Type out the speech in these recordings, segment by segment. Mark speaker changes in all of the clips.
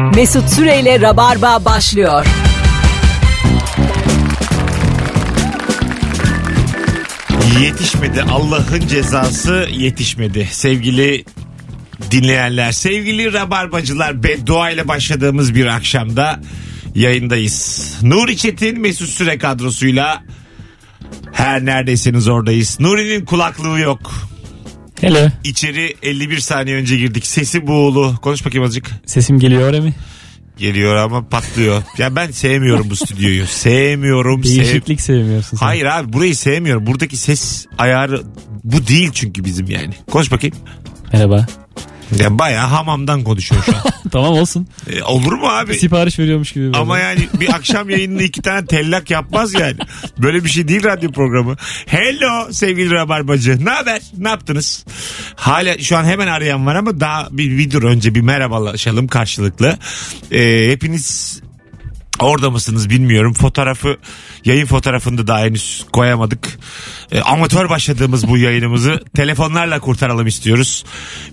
Speaker 1: Mesut Süreyle Rabarba başlıyor.
Speaker 2: Yetişmedi. Allah'ın cezası yetişmedi. Sevgili dinleyenler, sevgili rabarbacılar beddua ile başladığımız bir akşamda yayındayız. Nuri Çetin Mesut Süre kadrosuyla her neredeyseniz oradayız. Nuri'nin kulaklığı yok.
Speaker 3: Hello.
Speaker 2: İçeri 51 saniye önce girdik. Sesi buğulu. Konuş bakayım azıcık.
Speaker 3: Sesim geliyor öyle mi?
Speaker 2: Geliyor ama patlıyor. Ya ben sevmiyorum bu stüdyoyu. Sevmiyorum. Sev...
Speaker 3: Değişiklik sevmiyorsun sen.
Speaker 2: Hayır abi burayı sevmiyorum. Buradaki ses ayarı bu değil çünkü bizim yani. Konuş bakayım.
Speaker 3: Merhaba.
Speaker 2: Ya bayağı hamamdan konuşuyor şu an.
Speaker 3: tamam olsun.
Speaker 2: E, olur mu abi?
Speaker 3: Sipariş veriyormuş gibi. böyle.
Speaker 2: Ama yani bir akşam yayınında iki tane tellak yapmaz yani. Böyle bir şey değil radyo programı. Hello sevgili Rabarbacı. Ne haber? Ne yaptınız? Hala şu an hemen arayan var ama daha bir video önce bir merhabalaşalım karşılıklı. Ee, hepiniz Orada mısınız bilmiyorum. Fotoğrafı yayın fotoğrafını da daha henüz koyamadık. E, amatör başladığımız bu yayınımızı telefonlarla kurtaralım istiyoruz.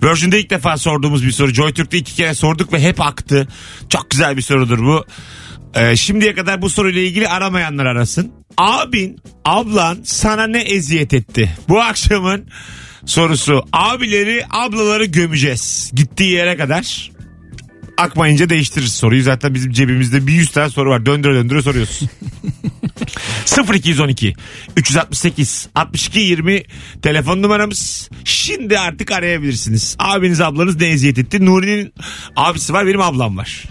Speaker 2: Virgin'de ilk defa sorduğumuz bir soru. JoyTürk'te iki kere sorduk ve hep aktı. Çok güzel bir sorudur bu. E, şimdiye kadar bu soruyla ilgili aramayanlar arasın. Abin, ablan sana ne eziyet etti? Bu akşamın sorusu. Abileri, ablaları gömeceğiz. Gittiği yere kadar akmayınca değiştiririz soruyu. Zaten bizim cebimizde bir yüz tane soru var. Döndüre döndüre soruyoruz. 0212 368 62 20 telefon numaramız. Şimdi artık arayabilirsiniz. Abiniz ablanız ne eziyet etti? Nuri'nin abisi var benim ablam var.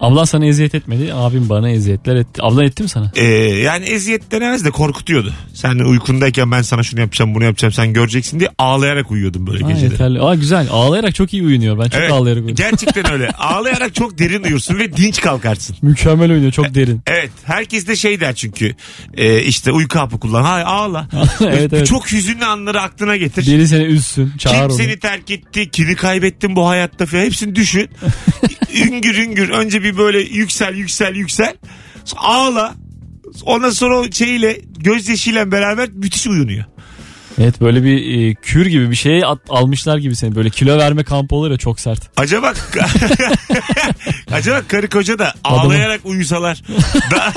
Speaker 3: Ablan sana eziyet etmedi. Abim bana eziyetler etti. Ablan etti mi sana?
Speaker 2: Ee, yani eziyet denemez de korkutuyordu. Sen uykundayken ben sana şunu yapacağım bunu yapacağım sen göreceksin diye ağlayarak uyuyordum böyle
Speaker 3: Aa,
Speaker 2: geceleri.
Speaker 3: yeterli. Aa güzel. Ağlayarak çok iyi uyunuyor. Ben çok
Speaker 2: Evet,
Speaker 3: ağlayarak uyuyorum.
Speaker 2: gerçekten öyle. Ağlayarak çok derin uyursun ve dinç kalkarsın.
Speaker 3: Mükemmel oynuyor. Çok derin.
Speaker 2: Evet herkes de şey der çünkü e, işte uyku hapı kullan. Hay ağla.
Speaker 3: evet evet.
Speaker 2: Çok hüzünlü anları aklına getir.
Speaker 3: Biri seni üzsün. Çağır
Speaker 2: Kim
Speaker 3: onu.
Speaker 2: seni terk etti, kimi kaybettin bu hayatta falan hepsini düşün. üngür üngür önce bir böyle yüksel yüksel yüksel. Ağla. Ondan sonra o şeyle gözyaşıyla beraber müthiş uyunuyor.
Speaker 3: Evet böyle bir e, kür gibi bir şeye at, almışlar gibi seni. Böyle kilo verme kampı olur ya çok sert.
Speaker 2: Acaba acaba karı koca da
Speaker 3: Adamı-
Speaker 2: ağlayarak uyusalar. da-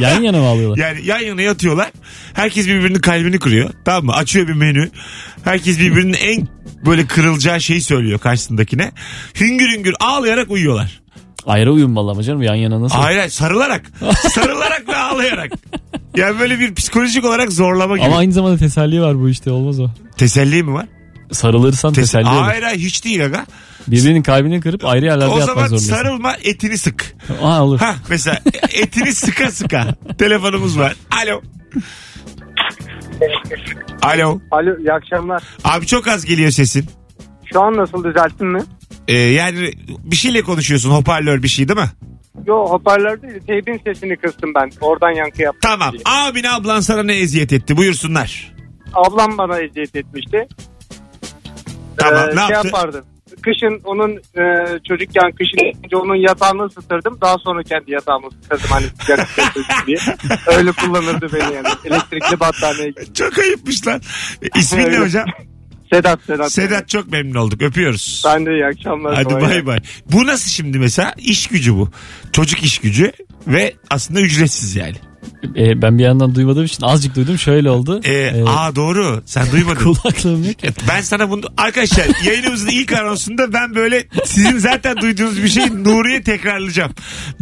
Speaker 3: Yan yana mı alıyorlar?
Speaker 2: yani yan yana yatıyorlar. Herkes birbirinin kalbini kırıyor. Tamam mı? Açıyor bir menü. Herkes birbirinin en böyle kırılacağı şeyi söylüyor karşısındakine. Hüngür hüngür ağlayarak uyuyorlar.
Speaker 3: Ayrı uyumalı ama canım yan yana nasıl?
Speaker 2: Hayır hayır sarılarak. sarılarak ve ağlayarak. Yani böyle bir psikolojik olarak zorlama gibi.
Speaker 3: Ama aynı zamanda teselli var bu işte olmaz o.
Speaker 2: Teselli mi var?
Speaker 3: Sarılırsan
Speaker 2: Tes-
Speaker 3: teselli olur.
Speaker 2: hayır hayır hiç değil aga.
Speaker 3: Birbirinin kalbini kırıp ayrı yerlerde
Speaker 2: O
Speaker 3: yatmak
Speaker 2: zaman
Speaker 3: zorundasın.
Speaker 2: sarılma etini sık.
Speaker 3: Aa olur.
Speaker 2: Ha mesela etini sıka sıka. Telefonumuz var. Alo. Alo.
Speaker 4: Alo iyi akşamlar.
Speaker 2: Abi çok az geliyor sesin.
Speaker 4: Şu an nasıl düzelttin mi?
Speaker 2: Ee, yani bir şeyle konuşuyorsun hoparlör bir şey değil mi?
Speaker 4: Yo hoparlör değil teybin sesini kıstım ben. Oradan yankı yaptım.
Speaker 2: Tamam.
Speaker 4: diye.
Speaker 2: Abin ablan sana ne eziyet etti buyursunlar.
Speaker 4: Ablam bana eziyet etmişti.
Speaker 2: Tamam
Speaker 4: Ee,
Speaker 2: ne
Speaker 4: şey
Speaker 2: yaptı?
Speaker 4: yapardım. Kışın onun e, çocukken kışın önce onun yatağını ısıtırdım. Daha sonra kendi yatağımı ısıtırdım hani sıcak hissetsin diye. Öyle kullanırdı beni yani. Elektrikli battaniye.
Speaker 2: Çok ayıpmış lan. İsmin ne hocam?
Speaker 4: Sedat Sedat.
Speaker 2: Sedat çok memnun olduk öpüyoruz.
Speaker 4: Ben de iyi akşamlar.
Speaker 2: Hadi
Speaker 4: Kolay
Speaker 2: bay
Speaker 4: gelsin.
Speaker 2: bay. Bu nasıl şimdi mesela? İş gücü bu. Çocuk iş gücü ve aslında ücretsiz yani.
Speaker 3: Ee, ben bir yandan duymadığım için azıcık duydum. Şöyle oldu.
Speaker 2: Ee,
Speaker 3: Ee,
Speaker 2: aa doğru. Sen duymadın.
Speaker 3: Kulaklığım yok ya.
Speaker 2: Ben sana bunu arkadaşlar yayınımızın ilk anonsunda ben böyle sizin zaten duyduğunuz bir şeyi Nuri'ye tekrarlayacağım.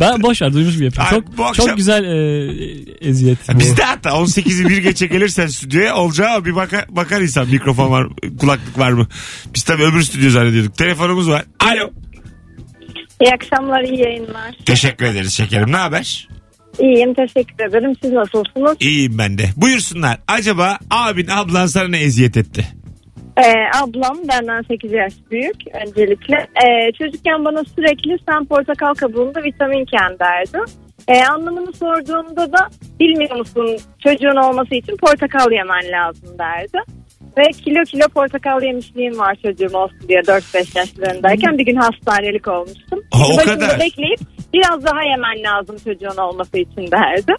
Speaker 3: Ben boş ver duymuş gibi yapayım.
Speaker 2: Ay,
Speaker 3: Çok,
Speaker 2: bu akşam-
Speaker 3: çok güzel e, eziyet. bu.
Speaker 2: Bizde hatta 18'i bir geçe gelirsen stüdyoya olacağı bir bakar, bakar insan mikrofon var kulaklık var mı? Biz tabii öbür stüdyo zannediyorduk. Telefonumuz var. Alo.
Speaker 5: İyi akşamlar, iyi yayınlar.
Speaker 2: Teşekkür ederiz şekerim. Ne haber?
Speaker 5: İyiyim, teşekkür ederim. Siz nasılsınız?
Speaker 2: İyiyim ben de. Buyursunlar. Acaba abin ablan sana ne eziyet etti?
Speaker 5: Ee, ablam benden 8 yaş büyük öncelikle. Ee, çocukken bana sürekli sen portakal kabuğunda vitaminken derdi. Ee, anlamını sorduğumda da bilmiyor musun çocuğun olması için portakal yemen lazım derdi. Ve kilo kilo portakal yemişliğim var çocuğum olsun diye 4-5 yaşlarındayken bir gün hastanelik olmuştum.
Speaker 2: Ha, o kadar.
Speaker 5: bekleyip biraz daha yemen lazım çocuğun olması için derdi.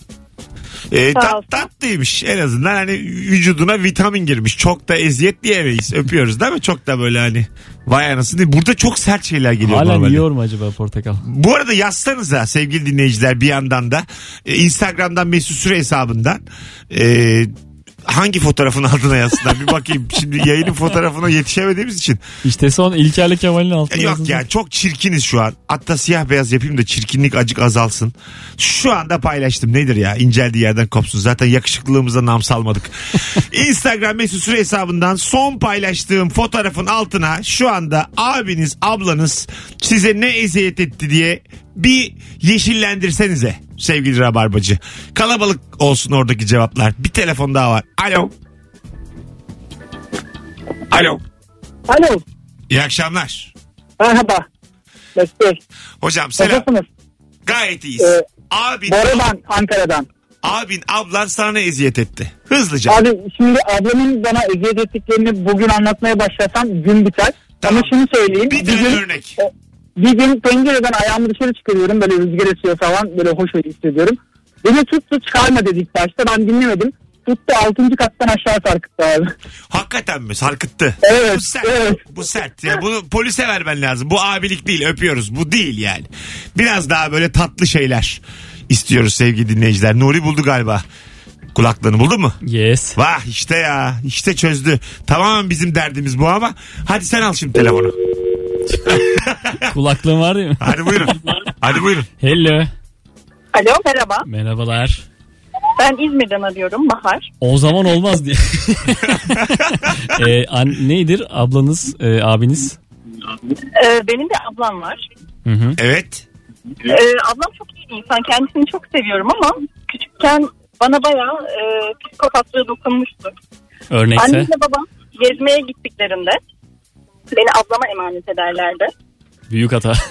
Speaker 2: Ee,
Speaker 5: Sağ
Speaker 2: tat, tatlıymış en azından hani vücuduna vitamin girmiş. Çok da eziyet diyemeyiz. Öpüyoruz değil mi? Çok da böyle hani vay anasını. Burada çok sert şeyler geliyor
Speaker 3: Halen
Speaker 2: normalde.
Speaker 3: yiyor mu acaba portakal?
Speaker 2: Bu arada yazsanıza sevgili dinleyiciler bir yandan da e, Instagram'dan Mesut Süre hesabından e, hangi fotoğrafın altına yazsınlar bir bakayım. Şimdi yayının fotoğrafına yetişemediğimiz için.
Speaker 3: İşte son İlker'le Kemal'in altında.
Speaker 2: Yok
Speaker 3: yazıldı.
Speaker 2: ya çok çirkiniz şu an. Hatta siyah beyaz yapayım da çirkinlik acık azalsın. Şu anda paylaştım nedir ya inceldiği yerden kopsun. Zaten yakışıklılığımıza nam salmadık. Instagram Mesut Süre hesabından son paylaştığım fotoğrafın altına şu anda abiniz ablanız size ne eziyet etti diye bir yeşillendirsenize sevgili Rabarbacı. Kalabalık olsun oradaki cevaplar. Bir telefon daha var. Alo. Alo.
Speaker 6: Alo.
Speaker 2: İyi akşamlar.
Speaker 6: Merhaba. Mesut Bey.
Speaker 2: Hocam selam.
Speaker 6: Nasılsınız?
Speaker 2: Gayet iyiyiz.
Speaker 6: Ee,
Speaker 2: abin,
Speaker 6: Bora ben Ankara'dan.
Speaker 2: abin ablan sana eziyet etti? Hızlıca.
Speaker 6: Abi şimdi ablamın bana eziyet ettiklerini bugün anlatmaya başlasam gün biter.
Speaker 2: Tamam.
Speaker 6: Ama şunu söyleyeyim.
Speaker 2: bir tane
Speaker 6: gün,
Speaker 2: örnek.
Speaker 6: bir gün pencereden ayağımı dışarı çıkarıyorum. Böyle rüzgar esiyor falan. Böyle hoş hissediyorum. Beni tuttu çıkarma dedik başta. Ben dinlemedim. Tuttu 6. kattan aşağı sarkıttı abi.
Speaker 2: Hakikaten mi? Sarkıttı.
Speaker 6: Evet,
Speaker 2: Bu sert.
Speaker 6: evet.
Speaker 2: Bu sert. Ya bunu polise vermen lazım. Bu abilik değil. Öpüyoruz. Bu değil yani. Biraz daha böyle tatlı şeyler istiyoruz sevgili dinleyiciler. Nuri buldu galiba. Kulaklığını buldu mu?
Speaker 3: Yes.
Speaker 2: Vah işte ya. işte çözdü. Tamamen bizim derdimiz bu ama. Hadi sen al şimdi telefonu.
Speaker 3: Kulaklığın var değil mi?
Speaker 2: Hadi buyurun. Hadi buyurun.
Speaker 3: Hello.
Speaker 5: Alo merhaba.
Speaker 3: Merhabalar.
Speaker 5: Ben İzmir'den arıyorum Bahar.
Speaker 3: O zaman olmaz diye. ee, an, neydir ablanız, e, abiniz?
Speaker 5: Ee, benim de ablam var.
Speaker 3: Hı hı.
Speaker 2: Evet.
Speaker 5: Ee, ablam çok iyi bir insan. Kendisini çok seviyorum ama küçükken bana bayağı e, psikopatlığı dokunmuştu.
Speaker 3: Örnekse.
Speaker 5: Annemle babam gezmeye gittiklerinde beni ablama emanet ederlerdi.
Speaker 3: Büyük hata.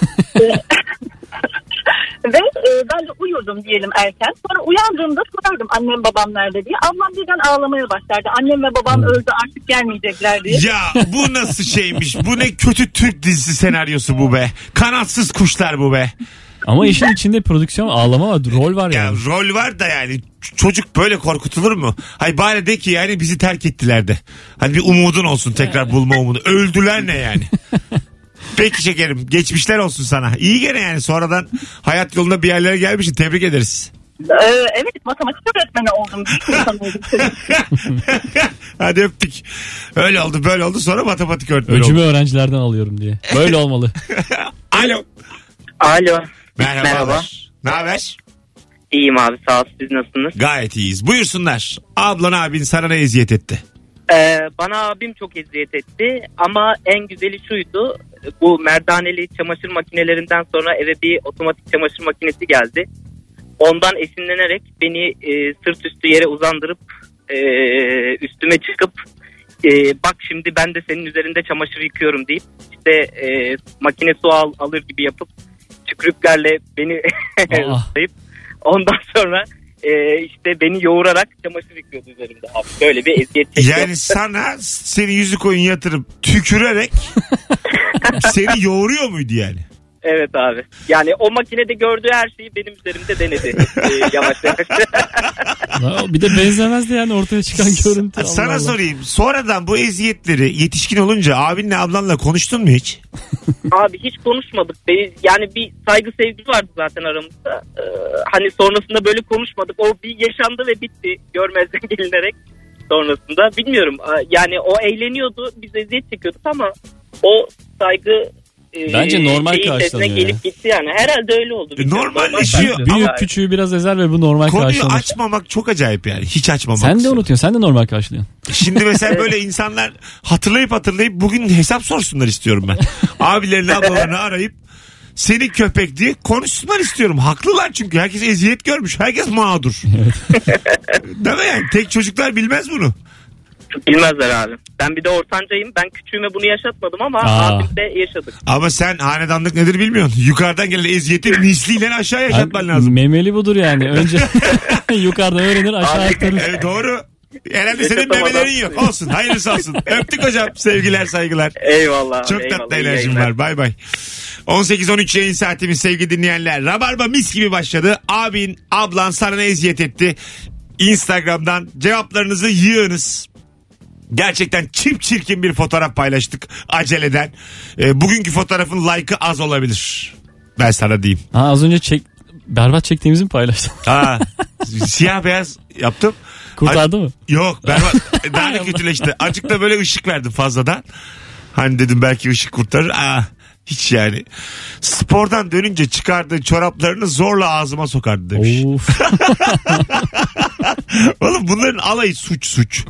Speaker 5: Ve e, ben de uyurdum diyelim erken. Sonra uyandığımda sorardım annem babam nerede diye. Ablam birden ağlamaya başlardı. Annem ve babam öldü artık gelmeyecekler diye.
Speaker 2: Ya bu nasıl şeymiş? Bu ne kötü Türk dizisi senaryosu bu be. Kanatsız kuşlar bu be.
Speaker 3: Ama işin içinde prodüksiyon ağlama var. Rol var
Speaker 2: Ya
Speaker 3: yani.
Speaker 2: rol var da yani Ç- çocuk böyle korkutulur mu? Hay bari de ki yani bizi terk ettiler de. Hani bir umudun olsun tekrar bulma umudu. Öldüler ne yani? Peki şekerim geçmişler olsun sana. İyi gene yani sonradan hayat yolunda bir yerlere gelmişsin tebrik ederiz.
Speaker 5: Ee, evet matematik öğretmeni oldum. Oldum.
Speaker 2: Hadi öptük. Öyle oldu böyle oldu sonra matematik öğretmeni
Speaker 3: Öcümü
Speaker 2: oldu.
Speaker 3: öğrencilerden alıyorum diye. Böyle olmalı.
Speaker 2: Alo.
Speaker 7: Alo.
Speaker 2: Merhaba.
Speaker 7: Merhaba.
Speaker 2: Ne haber?
Speaker 7: İyiyim abi sağ ol siz nasılsınız?
Speaker 2: Gayet iyiyiz. Buyursunlar. Ablan abin sana ne eziyet etti?
Speaker 7: Ee, bana abim çok eziyet etti ama en güzeli şuydu. Bu merdaneli çamaşır makinelerinden sonra eve bir otomatik çamaşır makinesi geldi. Ondan esinlenerek beni e, sırt üstü yere uzandırıp e, üstüme çıkıp e, bak şimdi ben de senin üzerinde çamaşır yıkıyorum deyip işte e, makine su al, alır gibi yapıp tükrüklerle beni
Speaker 3: Aa.
Speaker 7: ıslayıp ondan sonra e, işte beni yoğurarak çamaşır yıkıyordu üzerimde abi. Böyle bir eziyet çekiyor.
Speaker 2: Yani sana seni yüzük oyun yatırıp tükürerek seni yoğuruyor muydu yani?
Speaker 7: Evet abi. Yani o makinede gördüğü her şeyi benim üzerimde denedi. Ee, yavaş yavaş.
Speaker 3: Ya Bir de benzemezdi yani ortaya çıkan görüntü. Allah
Speaker 2: Sana
Speaker 3: Allah.
Speaker 2: sorayım. Sonradan bu eziyetleri yetişkin olunca abinle ablanla konuştun mu hiç?
Speaker 7: abi hiç konuşmadık. Yani bir saygı sevgi vardı zaten aramızda. Ee, hani sonrasında böyle konuşmadık. O bir yaşandı ve bitti. Görmezden gelinerek sonrasında. Bilmiyorum. Yani o eğleniyordu. Biz eziyet çekiyorduk ama o saygı e,
Speaker 3: Bence normal
Speaker 7: içerisine
Speaker 3: karşılanıyor
Speaker 7: gelip gitti yani. Herhalde öyle oldu.
Speaker 2: E, normalleşiyor.
Speaker 3: Büyük
Speaker 7: Ama-
Speaker 3: küçüğü biraz ezer ve bu normal
Speaker 2: Konuyu
Speaker 3: karşılanır.
Speaker 2: açmamak çok acayip yani. Hiç açmamak.
Speaker 3: Sen de unutuyorsun. Sen de normal karşılıyorsun.
Speaker 2: Şimdi mesela böyle insanlar hatırlayıp hatırlayıp bugün hesap sorsunlar istiyorum ben. Abilerini ablalarını arayıp seni köpek diye konuşsunlar istiyorum. Haklılar çünkü. Herkes eziyet görmüş. Herkes mağdur. Değil mi yani? Tek çocuklar bilmez bunu.
Speaker 7: Bilmezler abi. Ben bir de ortancayım. Ben küçüğüme bunu yaşatmadım ama
Speaker 3: Aa.
Speaker 7: abim de yaşadık.
Speaker 2: Ama sen hanedanlık nedir bilmiyorsun. Yukarıdan gelen eziyeti misliyle aşağı yaşatman
Speaker 3: Abi,
Speaker 2: lazım.
Speaker 3: Memeli budur yani. Önce yukarıdan öğrenir aşağı
Speaker 7: Abi-
Speaker 3: aktarır.
Speaker 2: Evet, doğru. Herhalde senin
Speaker 7: Yaşatamadan.
Speaker 2: memelerin yok. Olsun. Hayırlısı olsun. Öptük hocam. Sevgiler saygılar.
Speaker 7: Eyvallah.
Speaker 2: Çok
Speaker 7: eyvallah,
Speaker 2: tatlı
Speaker 7: iyi
Speaker 2: enerjim
Speaker 7: yayınlar.
Speaker 2: var. Bay bay. 18-13 yayın saatimiz sevgili dinleyenler. Rabarba mis gibi başladı. Abin, ablan sana ne eziyet etti? Instagram'dan cevaplarınızı yığınız. Gerçekten çip çirkin bir fotoğraf paylaştık aceleden. Ee, bugünkü fotoğrafın like'ı az olabilir. Ben sana diyeyim.
Speaker 3: Ha, az önce çek berbat çektiğimizi mi paylaştın?
Speaker 2: Ha, siyah beyaz yaptım.
Speaker 3: Kurtardı mı?
Speaker 2: Yok ben daha da kötüleşti. Azıcık da böyle ışık verdim fazladan. Hani dedim belki ışık kurtarır. Aa, hiç yani. Spordan dönünce çıkardığı çoraplarını zorla ağzıma sokardı demiş. Oğlum bunların alayı suç suç.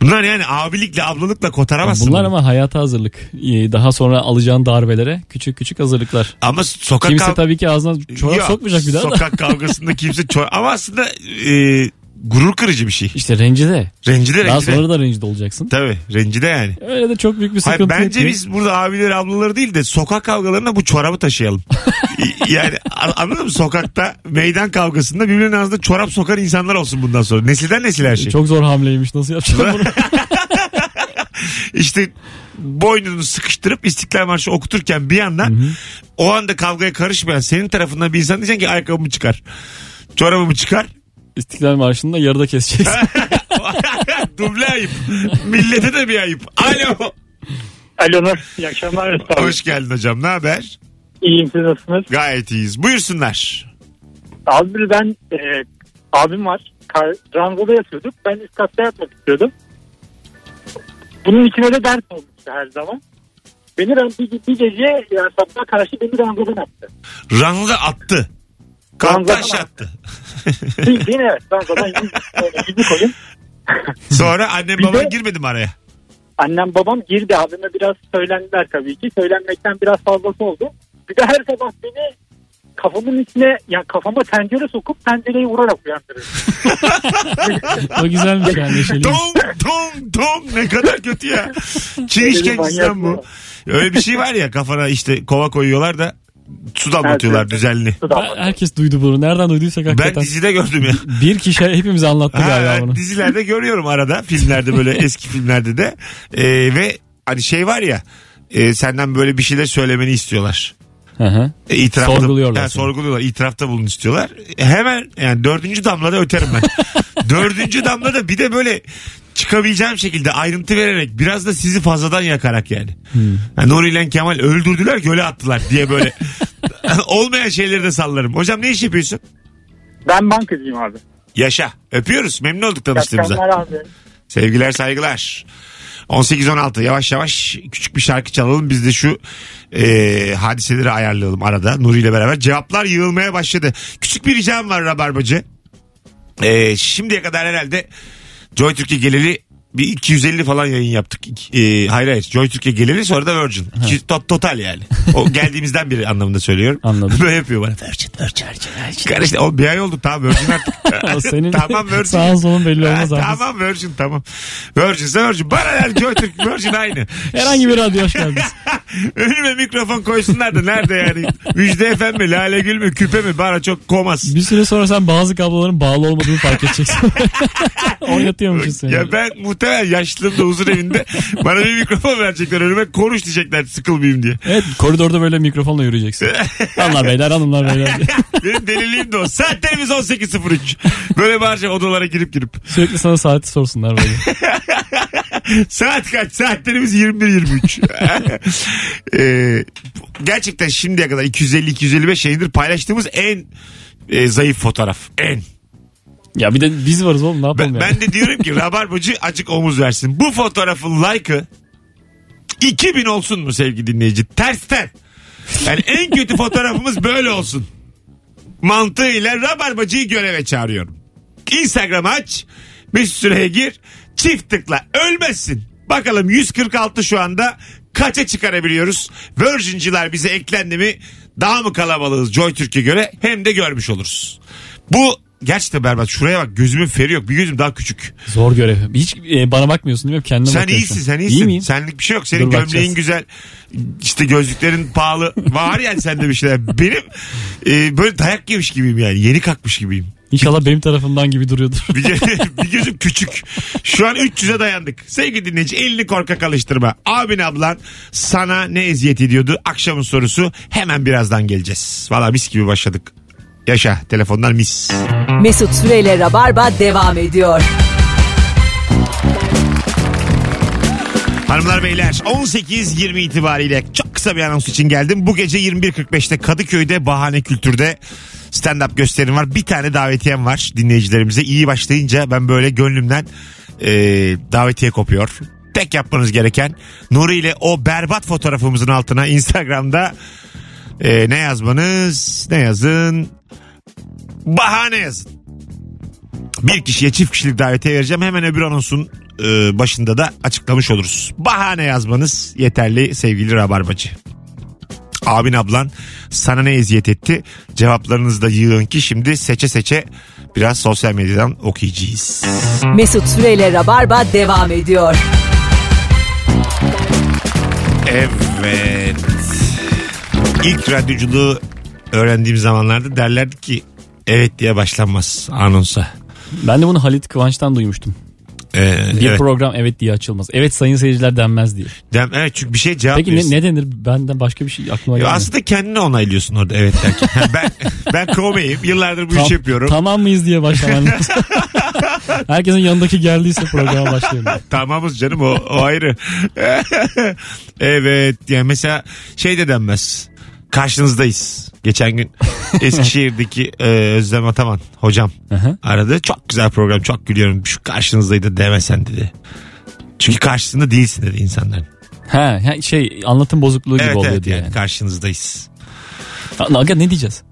Speaker 2: Bunlar yani abilikle ablalıkla kotaramazsın.
Speaker 3: Bunlar
Speaker 2: bunu.
Speaker 3: ama hayata hazırlık. Ee, Daha sonra alacağın darbelere küçük küçük hazırlıklar.
Speaker 2: Ama sokak
Speaker 3: Kimse
Speaker 2: kav-
Speaker 3: tabii ki ağzına çorap
Speaker 2: Yok,
Speaker 3: sokmayacak bir daha da.
Speaker 2: Sokak kavgasında kimse çorap... Ama aslında e, gurur kırıcı bir şey.
Speaker 3: İşte rencide.
Speaker 2: Rencide
Speaker 3: Daha
Speaker 2: rencide.
Speaker 3: sonra da rencide olacaksın.
Speaker 2: Tabii rencide yani.
Speaker 3: Öyle de çok büyük bir
Speaker 2: Hayır,
Speaker 3: sıkıntı
Speaker 2: bence
Speaker 3: yok.
Speaker 2: biz burada abileri ablaları değil de sokak kavgalarına bu çorabı taşıyalım. yani anladın mı? Sokakta meydan kavgasında birbirinin ağzına çorap sokar insanlar olsun bundan sonra. Nesilden nesil her şey.
Speaker 3: Çok zor hamleymiş. Nasıl yapacağım bunu?
Speaker 2: İşte boynunu sıkıştırıp İstiklal Marşı okuturken bir yandan o anda kavgaya karışmayan senin tarafından bir insan diyeceksin ki ayakkabımı çıkar. Çorabımı çıkar.
Speaker 3: İstiklal Marşı'nı da yarıda keseceksin.
Speaker 2: Duble ayıp. Millete de bir ayıp. Alo.
Speaker 6: Alo Nur. İyi akşamlar. Mesut abi.
Speaker 2: Hoş geldin hocam. Ne haber?
Speaker 6: İyiyim siz nasılsınız?
Speaker 2: Gayet iyiyiz. Buyursunlar.
Speaker 6: Abi ben e, abim var. Kar, rangoda yatıyorduk. Ben üst katta yatmak istiyordum. Bunun içine de dert olmuştu her zaman. Beni bir, bir gece yani sabaha karşı beni rangodan attı.
Speaker 2: Rangoda attı. Kalktı
Speaker 6: Rangodan
Speaker 2: aşağı
Speaker 6: attı.
Speaker 2: attı.
Speaker 6: Bildiğin evet rangodan yüz, yani yüzü koyun.
Speaker 2: Sonra annem
Speaker 6: Bir
Speaker 2: baban
Speaker 6: de-
Speaker 2: girmedi mi araya?
Speaker 6: Annem babam girdi abime biraz söylendiler tabii ki. Söylenmekten biraz fazlası oldu. Bir de her sabah beni kafamın içine yani kafama tencere sokup tencereyi vurarak uyandırır.
Speaker 3: o güzelmiş yani neşeli.
Speaker 2: Tom tom tom ne kadar kötü ya. Çiğ
Speaker 6: Öyle bir
Speaker 2: bu. Öyle bir şey var ya kafana işte kova koyuyorlar da su damlatıyorlar
Speaker 6: Evet, evet.
Speaker 2: düzenli.
Speaker 3: Ben- Herkes duydu bunu. Nereden duyduysak
Speaker 2: Ben
Speaker 3: hakikaten.
Speaker 2: dizide gördüm ya.
Speaker 3: Bir kişi hepimize anlattı
Speaker 2: Ha,
Speaker 3: galiba bunu.
Speaker 2: dizilerde görüyorum arada filmlerde böyle eski filmlerde de Ee, ve hani şey var ya e, senden böyle bir şeyler söylemeni istiyorlar.
Speaker 3: Hı hı.
Speaker 2: E, itirafta,
Speaker 3: Sorguluyorlar
Speaker 2: Ha,
Speaker 3: seni.
Speaker 2: sorguluyorlar. itirafta bulun istiyorlar. E, hemen yani dördüncü damlada öterim ben. dördüncü damlada bir de böyle çıkabileceğim şekilde ayrıntı vererek biraz da sizi fazladan yakarak yani.
Speaker 3: Hmm.
Speaker 2: Yani Nuri ile Kemal öldürdüler göle attılar diye böyle olmayan şeyleri de sallarım. Hocam ne iş yapıyorsun?
Speaker 6: Ben bankacıyım abi.
Speaker 2: Yaşa. Öpüyoruz. Memnun olduk tanıştığımıza. Sevgiler saygılar. 18-16 yavaş yavaş küçük bir şarkı çalalım. Biz de şu e, hadiseleri ayarlayalım arada Nuri ile beraber. Cevaplar yığılmaya başladı. Küçük bir ricam var Rabarbacı. E, şimdiye kadar herhalde Joy Türkiye geleli bir 250 falan yayın yaptık. E, hayır hayır Joy Türkiye geleli sonra da Virgin. İki, to- total yani. O geldiğimizden beri anlamında söylüyorum.
Speaker 3: Anladım.
Speaker 2: Böyle yapıyor bana. Virgin, Virgin, Virgin. Kardeşim o bir ay oldu tamam Virgin artık.
Speaker 3: Senin
Speaker 2: tamam Virgin.
Speaker 3: sağın solun belli olmaz
Speaker 2: Ha, tamam Virgin tamam. Virgin ise Virgin. Bana ver Joy Türk Virgin aynı.
Speaker 3: Herhangi bir radyo hoş geldiniz.
Speaker 2: Önüme mikrofon koysunlar da nerede yani? Müjde efem mi? Lale Gül mü? Küpe mi? Bana çok komaz.
Speaker 3: Bir süre sonra sen bazı kabloların bağlı olmadığını fark edeceksin. Oynatıyormuşsun seni.
Speaker 2: Ya ben muhtemelen yaşlılığımda huzur evinde bana bir mikrofon verecekler önüme konuş diyecekler sıkılmayayım diye.
Speaker 3: Evet koridorda böyle mikrofonla yürüyeceksin. Hanımlar beyler hanımlar beyler.
Speaker 2: Benim deliliğim de o. Saatlerimiz 18.03. Böyle bağıracağım odalara girip girip.
Speaker 3: Sürekli sana saati sorsunlar böyle.
Speaker 2: Saat kaç? Saatlerimiz 21-23. ee, gerçekten şimdiye kadar 250-255 yayındır paylaştığımız en e, zayıf fotoğraf. En.
Speaker 3: Ya bir de biz varız oğlum ne yapalım
Speaker 2: Ben,
Speaker 3: ya.
Speaker 2: ben de diyorum ki Rabarbacı açık omuz versin. Bu fotoğrafın like'ı 2000 olsun mu sevgili dinleyici? Tersten. Yani en kötü fotoğrafımız böyle olsun. Mantığıyla Rabarbacı'yı göreve çağırıyorum. Instagram aç. Mesut Süre'ye gir. Çift tıkla. Ölmezsin. Bakalım 146 şu anda kaça çıkarabiliyoruz? Virgin'ciler bize eklendi mi? Daha mı kalabalığız Joy Türkiye göre? Hem de görmüş oluruz. Bu gerçekten berbat. Şuraya bak gözümün feri yok. Bir gözüm daha küçük.
Speaker 3: Zor görev. Hiç e, bana bakmıyorsun değil mi? Kendine
Speaker 2: Sen
Speaker 3: bakıyorsun.
Speaker 2: iyisin sen
Speaker 3: İyi
Speaker 2: iyisin.
Speaker 3: miyim?
Speaker 2: Senlik bir şey yok. Senin
Speaker 3: Dur
Speaker 2: gömleğin
Speaker 3: bakacağız.
Speaker 2: güzel. İşte gözlüklerin pahalı. Var yani sende bir şeyler. Benim e, böyle dayak yemiş gibiyim yani. Yeni kalkmış gibiyim.
Speaker 3: İnşallah benim tarafımdan gibi duruyordur.
Speaker 2: Bir, bir gözüm küçük. Şu an 300'e dayandık. Sevgili dinleyici elini korkak alıştırma. Abin ablan sana ne eziyet ediyordu? Akşamın sorusu hemen birazdan geleceğiz. Valla mis gibi başladık. Yaşa telefonlar mis.
Speaker 1: Mesut Süreyle Rabarba devam ediyor.
Speaker 2: Hanımlar beyler 18-20 itibariyle çok kısa bir anons için geldim. Bu gece 21.45'te Kadıköy'de Bahane Kültür'de stand-up gösterim var. Bir tane davetiyem var dinleyicilerimize. İyi başlayınca ben böyle gönlümden e, davetiye kopuyor. Tek yapmanız gereken Nuri ile o berbat fotoğrafımızın altına Instagram'da e, ne yazmanız? Ne yazın? Bahane yazın. Bir kişiye çift kişilik davetiye vereceğim. Hemen öbür anonsun e, başında da açıklamış oluruz. Bahane yazmanız yeterli sevgili Rabarbacı. Abin ablan sana ne eziyet etti? Cevaplarınızı da yığın ki şimdi seçe seçe biraz sosyal medyadan okuyacağız.
Speaker 1: Mesut Süreyle Rabarba devam ediyor.
Speaker 2: Evet. İlk radyoculuğu öğrendiğim zamanlarda derlerdi ki evet diye başlanmaz anonsa.
Speaker 3: Ben de bunu Halit Kıvanç'tan duymuştum.
Speaker 2: Ee,
Speaker 3: Bir
Speaker 2: evet.
Speaker 3: program evet diye açılmaz. Evet sayın seyirciler denmez diye.
Speaker 2: Dem- evet çünkü bir şey cevap
Speaker 3: Peki ne, ne denir? Benden başka bir şey aklıma gelmedi.
Speaker 2: aslında kendini onaylıyorsun orada evet derken. Ben ben kovmayayım. Yıllardır bu
Speaker 3: Tam-
Speaker 2: işi yapıyorum.
Speaker 3: Tamam mıyız diye başlaman lazım. Herkesin yanındaki geldiyse programa başlayalım.
Speaker 2: Tamamız canım o, o ayrı. evet yani mesela şey de denmez. Karşınızdayız. Geçen gün Eskişehir'deki e, Özlem Ataman hocam
Speaker 3: Aha.
Speaker 2: aradı. Çok güzel program çok gülüyorum. Şu karşınızdaydı demesen dedi. Çünkü karşısında değilsin dedi insanların.
Speaker 3: Ha, ha, şey anlatım bozukluğu gibi
Speaker 2: Evet
Speaker 3: oluyor
Speaker 2: evet
Speaker 3: diye.
Speaker 2: yani
Speaker 3: Yani.
Speaker 2: karşınızdayız.
Speaker 3: Aga ne diyeceğiz?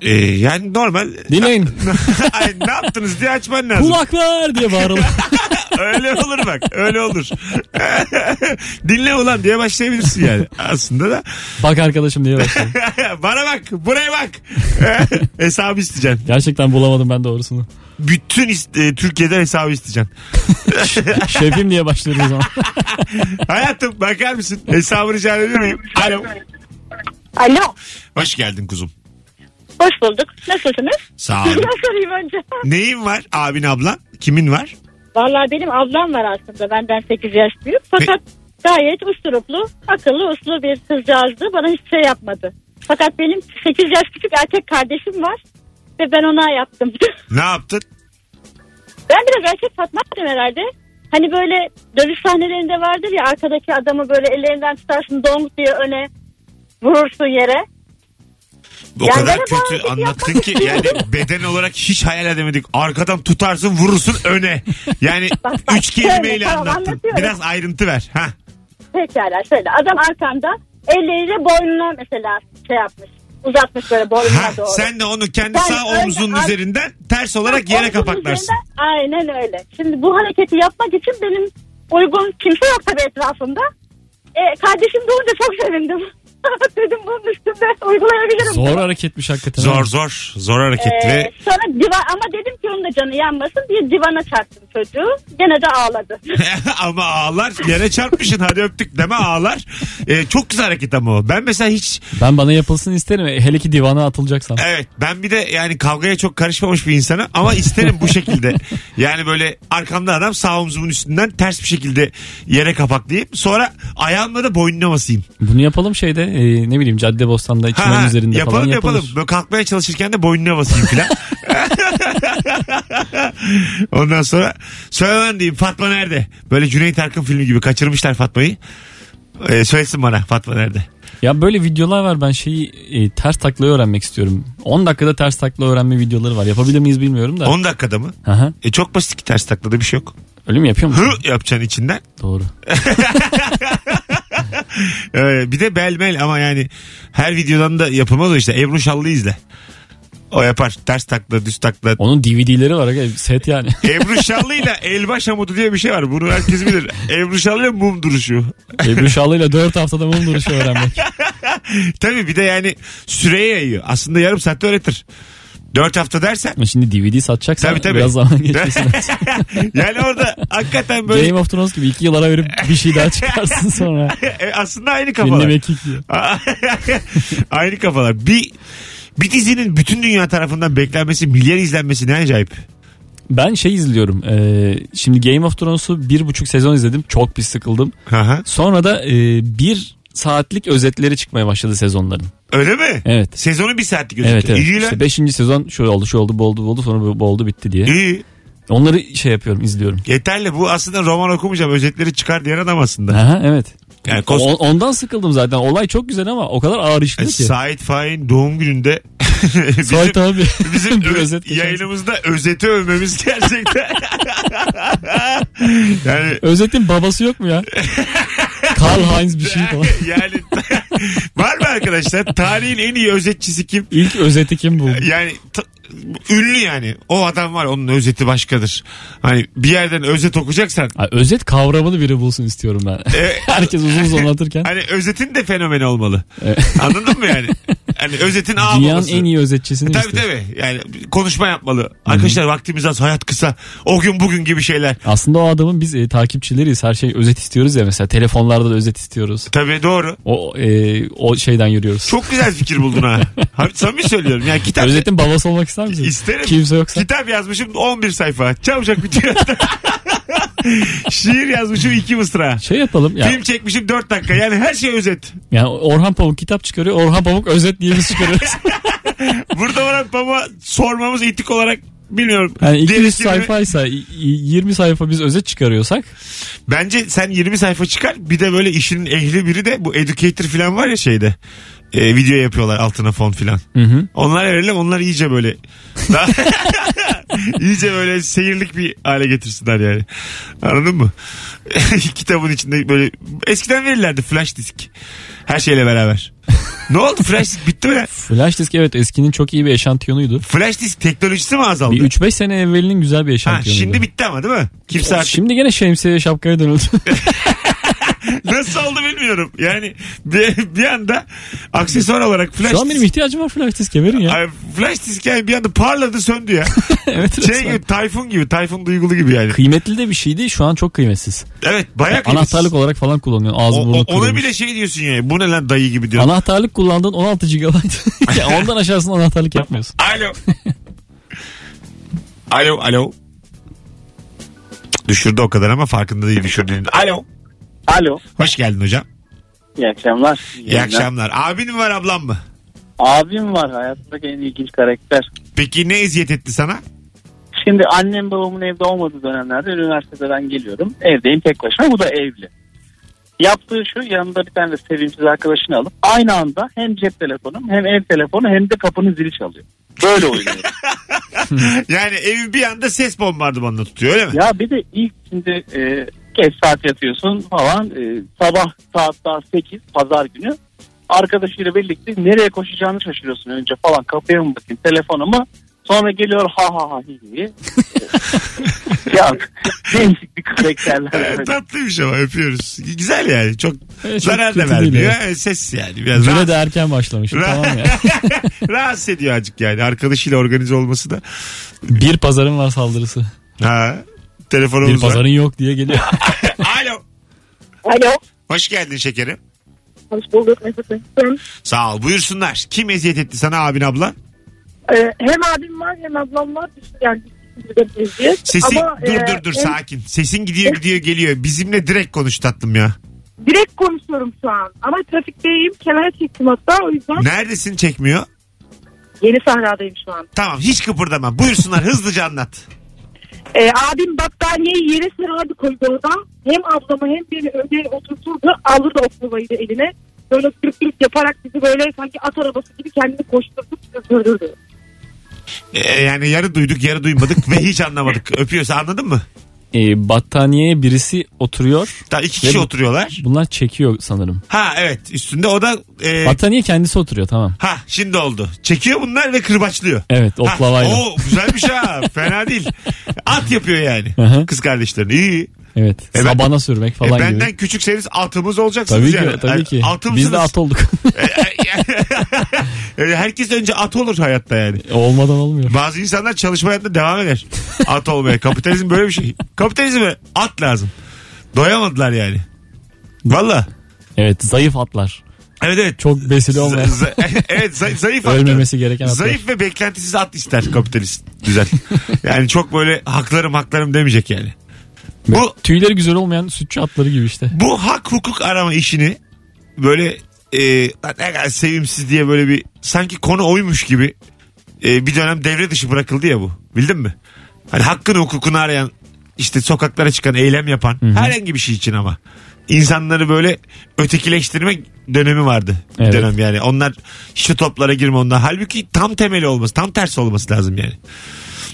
Speaker 2: E, yani normal.
Speaker 3: Dinleyin.
Speaker 2: Ay, ne yaptınız diye açman lazım.
Speaker 3: Kulaklar diye bağıralım.
Speaker 2: öyle olur bak öyle olur. Dinle ulan diye başlayabilirsin yani. Aslında da
Speaker 3: Bak arkadaşım diye başlayalım.
Speaker 2: bana bak buraya bak. hesabı isteyeceksin.
Speaker 3: Gerçekten bulamadım ben doğrusunu.
Speaker 2: Bütün is- e, Türkiye'den hesabı isteyeceksin.
Speaker 3: Şefim diye başlıyoruz o zaman.
Speaker 2: Hayatım bakar mısın? Hesabı rica edebilir miyim? Alo.
Speaker 8: Alo.
Speaker 2: Hoş geldin kuzum.
Speaker 8: Hoş bulduk. Nasılsınız?
Speaker 2: Sağ ol.
Speaker 8: Ben sorayım önce.
Speaker 2: Neyin var abin ablan? Kimin var?
Speaker 8: Vallahi benim ablam var aslında. Benden 8 yaş büyük. Fakat gayet usturuplu, akıllı, uslu bir kızcağızdı. Bana hiçbir şey yapmadı. Fakat benim 8 yaş küçük erkek kardeşim var. Ve ben ona yaptım.
Speaker 2: Ne yaptın?
Speaker 8: ben biraz erkek Fatma'ydım herhalde. Hani böyle dövüş sahnelerinde vardır ya arkadaki adamı böyle ellerinden tutarsın donk diye öne vurursun yere.
Speaker 2: O
Speaker 8: Yani
Speaker 2: kadar kötü
Speaker 8: bağırdık,
Speaker 2: anlattın ki yani beden olarak hiç hayal edemedik. Arkadan tutarsın vurursun öne. Yani
Speaker 8: Bak, bak,
Speaker 2: üç kelimeyle
Speaker 8: şöyle, tamam,
Speaker 2: anlattın.
Speaker 8: anlatıyorum.
Speaker 2: Biraz ayrıntı ver. Ha.
Speaker 8: Pekala şöyle adam arkamda elleriyle boynuna mesela şey yapmış. Uzatmış böyle boynuna
Speaker 2: Ha,
Speaker 8: doğru.
Speaker 2: sen de onu kendi sağ
Speaker 8: öyle
Speaker 2: omzunun
Speaker 8: ar-
Speaker 2: üzerinden ters olarak yere kapaklarsın.
Speaker 8: üzerinden- Aynen öyle. Şimdi bu hareketi yapmak için benim uygun kimse yok tabii etrafımda. E, kardeşim doğunca çok sevindim. Dedim bunun üstünde uygulayabilirim.
Speaker 3: Zor hareketmiş hakikaten.
Speaker 2: Zor zor. Zor hareket
Speaker 8: Ee,
Speaker 2: ve
Speaker 8: sonra divan ama dedim ki onun da canı yanmasın diye divana çarptım çocuğu. Gene de ağladı.
Speaker 2: ama ağlar yere çarpmışsın hadi öptük deme ağlar. Ee, çok güzel hareket ama o. Ben mesela hiç
Speaker 3: Ben bana yapılsın isterim. Hele ki divana atılacaksam.
Speaker 2: evet ben bir de yani kavgaya çok karışmamış bir insanım ama isterim bu şekilde. Yani böyle arkamda adam sağ omzumun üstünden ters bir şekilde yere kapaklayıp sonra ayağımla da boynuna basayım.
Speaker 3: Bunu yapalım şeyde e, ne bileyim cadde bostanda çimen
Speaker 2: Ha,
Speaker 3: üzerinde
Speaker 2: yapalım
Speaker 3: falan
Speaker 2: yapalım.
Speaker 3: yapılır.
Speaker 2: Böyle kalkmaya çalışırken de boynuna basayım filan. Ondan sonra söyle lan diyeyim Fatma nerede? Böyle Cüneyt Arkın filmi gibi kaçırmışlar Fatma'yı. Ee, söylesin bana Fatma nerede?
Speaker 3: Ya böyle videolar var ben şeyi e, ters taklayı öğrenmek istiyorum. 10 dakikada ters takla öğrenme videoları var. Yapabilir miyiz bilmiyorum da.
Speaker 2: 10 dakikada mı?
Speaker 3: Aha,
Speaker 2: E çok basit ki ters taklada bir şey yok.
Speaker 3: öyle mi yapıyor musun?
Speaker 2: Hı yapacaksın içinden.
Speaker 3: Doğru.
Speaker 2: Ee, bir de belmel ama yani her videodan da yapılmaz o işte. Ebru Şallı izle. O yapar. Ters takla, düz takla.
Speaker 3: Onun DVD'leri var. aga, Set yani.
Speaker 2: Ebru Şallı ile elbaş hamudu diye bir şey var. Bunu herkes bilir. Ebru Şallı ile mum duruşu.
Speaker 3: Ebru Şallı ile 4 haftada mum duruşu öğrenmek.
Speaker 2: Tabii bir de yani süreye yayıyor. Aslında yarım saatte öğretir. Dört hafta dersen.
Speaker 3: Ama şimdi DVD satacaksan
Speaker 2: Tabii, tabii.
Speaker 3: biraz zaman geçmesi lazım.
Speaker 2: yani orada hakikaten böyle
Speaker 3: Game of Thrones gibi 2 yıl ara verip bir şey daha çıkarsın sonra.
Speaker 2: E, aslında aynı kafalar.
Speaker 3: Ünlü mekik diye.
Speaker 2: aynı kafalar. Bir bir dizinin bütün dünya tarafından beklenmesi, milyar izlenmesi ne acayip.
Speaker 3: Ben şey izliyorum. e, şimdi Game of Thrones'u bir buçuk sezon izledim. Çok bir sıkıldım.
Speaker 2: Aha.
Speaker 3: Sonra da e, bir saatlik özetleri çıkmaya başladı sezonların.
Speaker 2: Öyle mi?
Speaker 3: Evet.
Speaker 2: Sezonu bir saatlik özeti.
Speaker 3: Evet evet.
Speaker 2: İyi lan.
Speaker 3: İşte 5. sezon şöyle oldu, şu oldu, bu oldu, bu oldu, sonra bu oldu, bitti diye.
Speaker 2: İyi.
Speaker 3: Onları şey yapıyorum, izliyorum.
Speaker 2: Yeterli. Bu aslında roman okumayacağım. Özetleri çıkar diyen adam aslında.
Speaker 3: Aha, evet.
Speaker 2: Yani kos-
Speaker 3: O- ondan sıkıldım zaten. Olay çok güzel ama o kadar ağır işliyor ki.
Speaker 2: Sait Faik'in doğum gününde bizim,
Speaker 3: Sait abi.
Speaker 2: bizim
Speaker 3: Bir
Speaker 2: ö-
Speaker 3: özet geçer.
Speaker 2: yayınımızda özeti övmemiz gerçekten. yani
Speaker 3: Özetin babası yok mu ya? Karl Heinz bir şey falan.
Speaker 2: yani var mı arkadaşlar? Tarihin en iyi özetçisi kim?
Speaker 3: İlk özeti kim buldu?
Speaker 2: Yani ünlü yani. O adam var onun özeti başkadır. Hani bir yerden özet okuyacaksan
Speaker 3: Ay, özet kavramını biri bulsun istiyorum ben.
Speaker 2: e,
Speaker 3: Herkes uzun uzun anlatırken.
Speaker 2: hani özetin de fenomeni olmalı.
Speaker 3: Evet.
Speaker 2: Anladın mı yani? Hani özetin ağ
Speaker 3: Dünyanın
Speaker 2: babası.
Speaker 3: en iyi özetçisini
Speaker 2: Tabii
Speaker 3: istiyor.
Speaker 2: tabii. Yani konuşma yapmalı. Arkadaşlar vaktimiz az, hayat kısa. O gün bugün gibi şeyler.
Speaker 3: Aslında o adamın biz e, takipçileriyiz. Her şey özet istiyoruz ya mesela. Telefonlarda da özet istiyoruz.
Speaker 2: Tabii doğru.
Speaker 3: O e, o şeyden yürüyoruz.
Speaker 2: Çok güzel fikir buldun ha. Samimi söylüyorum. Yani kitap
Speaker 3: Özetin babası olmak ister misin?
Speaker 2: İsterim.
Speaker 3: Kimse yoksa.
Speaker 2: Kitap yazmışım 11 sayfa. Çabucak bitiyor. Şiir yazmışım 2 mısra.
Speaker 3: Şey yapalım ya.
Speaker 2: Film çekmişim 4 dakika. Yani her şey özet.
Speaker 3: Yani Orhan Pamuk kitap çıkarıyor. Orhan Pamuk özet diye biz çıkarıyoruz.
Speaker 2: Burada Orhan Pamuk'a sormamız etik olarak bilmiyorum.
Speaker 3: Yani 200
Speaker 2: Gerekli mi?
Speaker 3: sayfaysa y- 20 sayfa biz özet çıkarıyorsak
Speaker 2: Bence sen 20 sayfa çıkar. Bir de böyle işinin ehli biri de bu educator falan var ya şeyde. E, video yapıyorlar altına fon
Speaker 3: hı.
Speaker 2: Onlar verelim onlar iyice böyle daha- iyice böyle seyirlik bir hale getirsinler yani. Anladın mı? Kitabın içinde böyle eskiden verirlerdi flash disk. Her şeyle beraber. ne oldu flash disk bitti mi?
Speaker 3: Flash disk evet eskinin çok iyi bir eşantiyonuydu.
Speaker 2: Flash disk teknolojisi mi azaldı?
Speaker 3: Bir 3-5 sene evvelinin güzel bir
Speaker 2: ha,
Speaker 3: eşantiyonuydu.
Speaker 2: şimdi bitti ama değil mi? Kimse artık
Speaker 3: Şimdi gene şemsiye şapkaya dönüldü.
Speaker 2: nasıl oldu bilmiyorum. Yani bir, bir anda aksesuar olarak flash
Speaker 3: Şu an benim ihtiyacım var flash diske verin ya.
Speaker 2: Ay, flash disk yani bir anda parladı söndü ya.
Speaker 3: evet
Speaker 2: şey
Speaker 3: resmen.
Speaker 2: gibi Tayfun gibi. Tayfun duygulu gibi yani.
Speaker 3: Kıymetli de bir şeydi şu an çok kıymetsiz.
Speaker 2: Evet bayağı kıymetsiz.
Speaker 3: Anahtarlık olarak falan kullanıyor. Ağzı
Speaker 2: O-
Speaker 3: burnu
Speaker 2: o- ona
Speaker 3: kırılmış.
Speaker 2: bile şey diyorsun yani. Bu ne lan dayı gibi diyorsun.
Speaker 3: Anahtarlık kullandığın 16 GB. ya ondan aşağısına anahtarlık yapmıyorsun.
Speaker 2: Alo. alo alo. Düşürdü o kadar ama farkında değil düşürdüğünü. Alo.
Speaker 6: Alo.
Speaker 2: Hoş geldin hocam.
Speaker 6: İyi akşamlar.
Speaker 2: İyi akşamlar. Abin mi var ablam mı?
Speaker 6: Abim var hayatımdaki en ilginç karakter.
Speaker 2: Peki ne eziyet etti sana?
Speaker 6: Şimdi annem babamın evde olmadığı dönemlerde üniversiteden geliyorum. Evdeyim tek başıma. Bu da evli. Yaptığı şu yanında bir tane de sevimsiz arkadaşını alıp aynı anda hem cep telefonum hem ev telefonu hem de kapının zili çalıyor. Böyle oynuyorum.
Speaker 2: Yani evi bir anda ses bombardımanına tutuyor öyle mi?
Speaker 6: ya bir de ilk şimdi e, geç saat yatıyorsun falan e, sabah saat daha 8 pazar günü arkadaşıyla birlikte nereye koşacağını şaşırıyorsun önce falan kapıya mı bakayım telefonumu sonra geliyor ha ha ha hi hi. ya değişik bir karakterler. böyle.
Speaker 2: Tatlıymış ama öpüyoruz. Güzel yani. Çok
Speaker 3: Evet, çok
Speaker 2: zarar da vermiyor.
Speaker 3: yani.
Speaker 2: Yani ses yani. Biraz
Speaker 3: Güne
Speaker 2: rahat-
Speaker 3: de erken başlamışım
Speaker 2: Ra-
Speaker 3: tamam ya.
Speaker 2: rahatsız ediyor azıcık yani. Arkadaşıyla organize olması da.
Speaker 3: Bir pazarın var saldırısı.
Speaker 2: Ha.
Speaker 3: Bir
Speaker 2: Telefonumuz var.
Speaker 3: pazarın yok diye geliyor.
Speaker 2: Alo.
Speaker 5: Alo.
Speaker 2: Hoş geldin şekerim.
Speaker 5: Hoş bulduk Mesut Mesut'um.
Speaker 2: Sağ ol. Buyursunlar. Kim eziyet etti sana abin abla?
Speaker 5: Ee, hem abim var hem ablam var. Yani de eziyet.
Speaker 2: Sesin
Speaker 5: Ama,
Speaker 2: dur
Speaker 5: e,
Speaker 2: dur dur
Speaker 5: en-
Speaker 2: sakin. Sesin gidiyor gidiyor geliyor. Bizimle direkt konuş tatlım ya.
Speaker 5: Direkt konuşuyorum şu an. Ama trafikteyim. Kenara çektim hatta o yüzden.
Speaker 2: Neredesin çekmiyor?
Speaker 5: Yeni sahradayım şu an.
Speaker 2: Tamam hiç kıpırdama. Buyursunlar hızlıca anlat.
Speaker 5: Ee, abim battaniyeyi yere serardı koridorda. Hem ablamı hem beni öne oturturdu. Alırdı oklavayı eline. Böyle kırık kırık yaparak bizi böyle sanki at arabası gibi kendini koşturtup sürdürdü.
Speaker 2: Ee, yani yarı duyduk yarı duymadık ve hiç anlamadık. Öpüyorsa anladın mı?
Speaker 3: E, battaniyeye birisi oturuyor.
Speaker 2: Daha iki kişi
Speaker 3: Ve-
Speaker 2: oturuyorlar.
Speaker 3: Bunlar çekiyor sanırım.
Speaker 2: Ha evet üstünde o da e,
Speaker 3: Battaniye kendisi oturuyor tamam.
Speaker 2: ha şimdi oldu. Çekiyor bunlar ve kırbaçlıyor.
Speaker 3: Evet
Speaker 2: Ha,
Speaker 3: oklavayla.
Speaker 2: Oo güzelmiş ha. Fena değil. At yapıyor yani.
Speaker 3: Hı hı.
Speaker 2: Kız kardeşlerini. İyi.
Speaker 3: Evet.
Speaker 2: E ben-
Speaker 3: Sabana sürmek
Speaker 2: E,
Speaker 3: falan
Speaker 2: benden
Speaker 3: gibi.
Speaker 2: küçükseniz atımız olacaksınız
Speaker 3: Tabii ki,
Speaker 2: yani.
Speaker 3: tabii ki. Biz de at olduk.
Speaker 2: E, Herkes önce at olur hayatta yani.
Speaker 3: Olmadan olmuyor.
Speaker 2: Bazı insanlar çalışma hayatında devam eder. At olmaya. Kapitalizm böyle bir şey. Kapitalizme at lazım. Doyamadılar yani. Valla.
Speaker 3: Evet zayıf atlar.
Speaker 2: Evet evet.
Speaker 3: Çok besili olmayan.
Speaker 2: Z- z- evet zay- zayıf atlar.
Speaker 3: Ölmemesi gereken atlar.
Speaker 2: Zayıf ve beklentisiz at ister kapitalist. Güzel. yani çok böyle haklarım haklarım demeyecek yani. Bu
Speaker 3: Tüyleri güzel olmayan sütçü atları gibi işte.
Speaker 2: bu hak hukuk arama işini böyle e, "Lan ne kadar sevimsiz diye böyle bir sanki konu oymuş gibi e, bir dönem devre dışı bırakıldı ya bu. Bildin mi? Hani hakkını hukukunu arayan işte sokaklara çıkan eylem yapan herhangi bir şey için ama insanları böyle ötekileştirme dönemi vardı. Bir
Speaker 3: Evet.
Speaker 2: dönem yani. Onlar işte toplara girme onlar. Halbuki tam temeli olması, tam tersi olması lazım yani.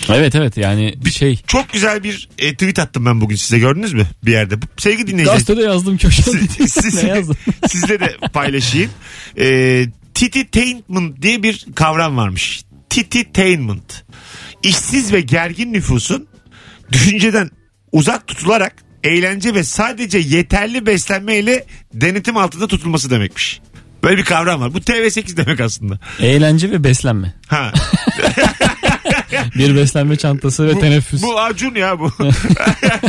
Speaker 3: Evet evet yani bir şey.
Speaker 2: Çok güzel bir e, tweet attım ben bugün size gördünüz mü bir yerde? Sevgili dinleyiciler.
Speaker 3: Gazetede yazdım köşede.
Speaker 2: Siz- siz-
Speaker 3: ne yazdım?
Speaker 2: sizle de paylaşayım. E, tititainment diye bir kavram varmış. Tititainment. İşsiz ve gergin nüfusun düşünceden uzak tutularak eğlence ve sadece yeterli beslenmeyle denetim altında tutulması demekmiş. Böyle bir kavram var. Bu TV8 demek aslında.
Speaker 3: Eğlence ve beslenme.
Speaker 2: Ha.
Speaker 3: Bir beslenme çantası ve
Speaker 2: Bu,
Speaker 3: teneffüs.
Speaker 2: bu Acun ya bu.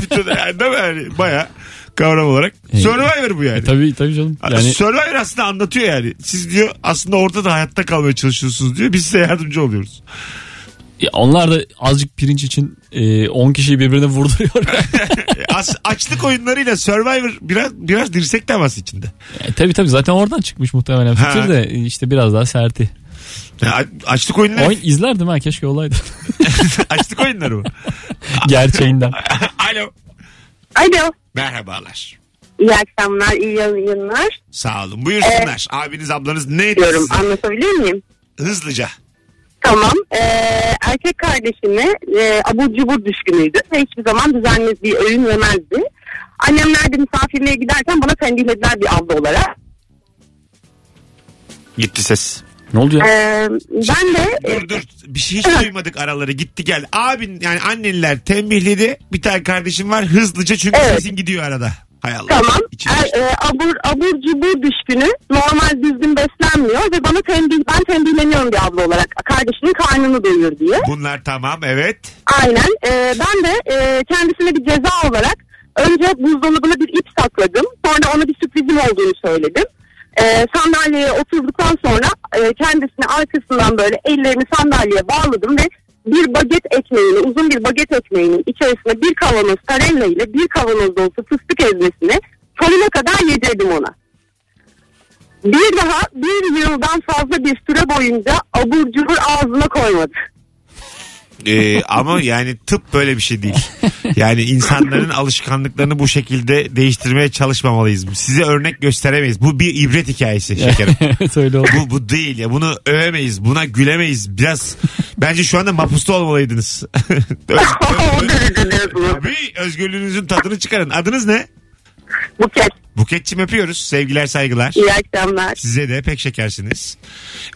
Speaker 2: Bütün, değil mi? Yani baya kavram olarak.
Speaker 3: Evet.
Speaker 2: Survivor bu yani.
Speaker 3: Tabii tabii canım. Yani
Speaker 2: Survivor aslında anlatıyor yani. Siz diyor aslında orada da hayatta kalmaya çalışıyorsunuz diyor. Biz size yardımcı oluyoruz.
Speaker 3: ya onlar da azıcık pirinç için e, 10 kişiyi birbirine vurduruyor.
Speaker 2: E, As, açlık oyunlarıyla Survivor biraz biraz dirsek teması içinde.
Speaker 3: E, tabii tabii zaten oradan çıkmış muhtemelen
Speaker 2: Ha.
Speaker 3: fikir de e, işte biraz daha serti.
Speaker 2: Yani a- açlık oyunları
Speaker 3: Oyun izlerdim ha keşke olaydı.
Speaker 2: açlık oyunları mı?
Speaker 3: Gerçeğinden.
Speaker 2: Alo.
Speaker 5: Alo.
Speaker 2: Merhabalar.
Speaker 5: İyi akşamlar, iyi yayınlar.
Speaker 2: Sağ olun. Buyursunlar. Abiniz ablanız ne
Speaker 5: Diyorum
Speaker 2: size?
Speaker 5: anlatabilir miyim?
Speaker 2: Hızlıca.
Speaker 5: Tamam. Ee, erkek kardeşimi e, abur cubur düşkünüydü ve hiçbir zaman düzenli bir öğün yemezdi. Annemler de misafirliğe giderken bana tembihlediler bir abla olarak.
Speaker 2: Gitti ses.
Speaker 3: Ne oldu ya?
Speaker 5: Ee, ben de e,
Speaker 2: Dur dur. Bir şey hiç duymadık araları. Gitti geldi. Abin yani annenler tembihledi. Bir tane kardeşim var. Hızlıca çünkü
Speaker 5: Evet.
Speaker 2: sesin gidiyor arada. Hay Allah.
Speaker 5: tamam
Speaker 2: İçine
Speaker 5: er, e, abur, abur cubur düşkünü normal düzgün beslenmiyor ve bana tembih, ben tembihleniyorum bir abla olarak kardeşinin karnını doyur diye.
Speaker 2: Bunlar tamam evet.
Speaker 5: Aynen. Ee, ben de e, kendisine bir ceza olarak önce buzdolabına bir ip sakladım. Sonra ona bir sürprizim olduğunu söyledim. Ee, sandalyeye oturduktan sonra e, kendisine arkasından böyle ellerini sandalyeye bağladım ve bir baget ekmeğini, uzun bir baget ekmeğinin içerisine bir kavanoz tarella ile bir kavanoz dolusu fıstık ezmesini sonuna kadar yedirdim ona. Bir daha bir yıldan fazla bir süre boyunca abur cubur ağzına koymadı.
Speaker 2: Ee, ama yani tıp böyle bir şey değil. Yani insanların alışkanlıklarını bu şekilde değiştirmeye çalışmamalıyız. Size örnek gösteremeyiz. Bu bir ibret hikayesi şekerim.
Speaker 3: evet öyle oldu.
Speaker 2: bu, bu değil ya. Bunu övemeyiz. Buna gülemeyiz. Biraz bence şu anda mapusta olmalıydınız. Öz, özgürlüğünüzün tadını çıkarın. Adınız ne?
Speaker 5: Buket.
Speaker 2: Buketçim öpüyoruz. Sevgiler saygılar.
Speaker 5: İyi akşamlar.
Speaker 2: Size de pek şekersiniz.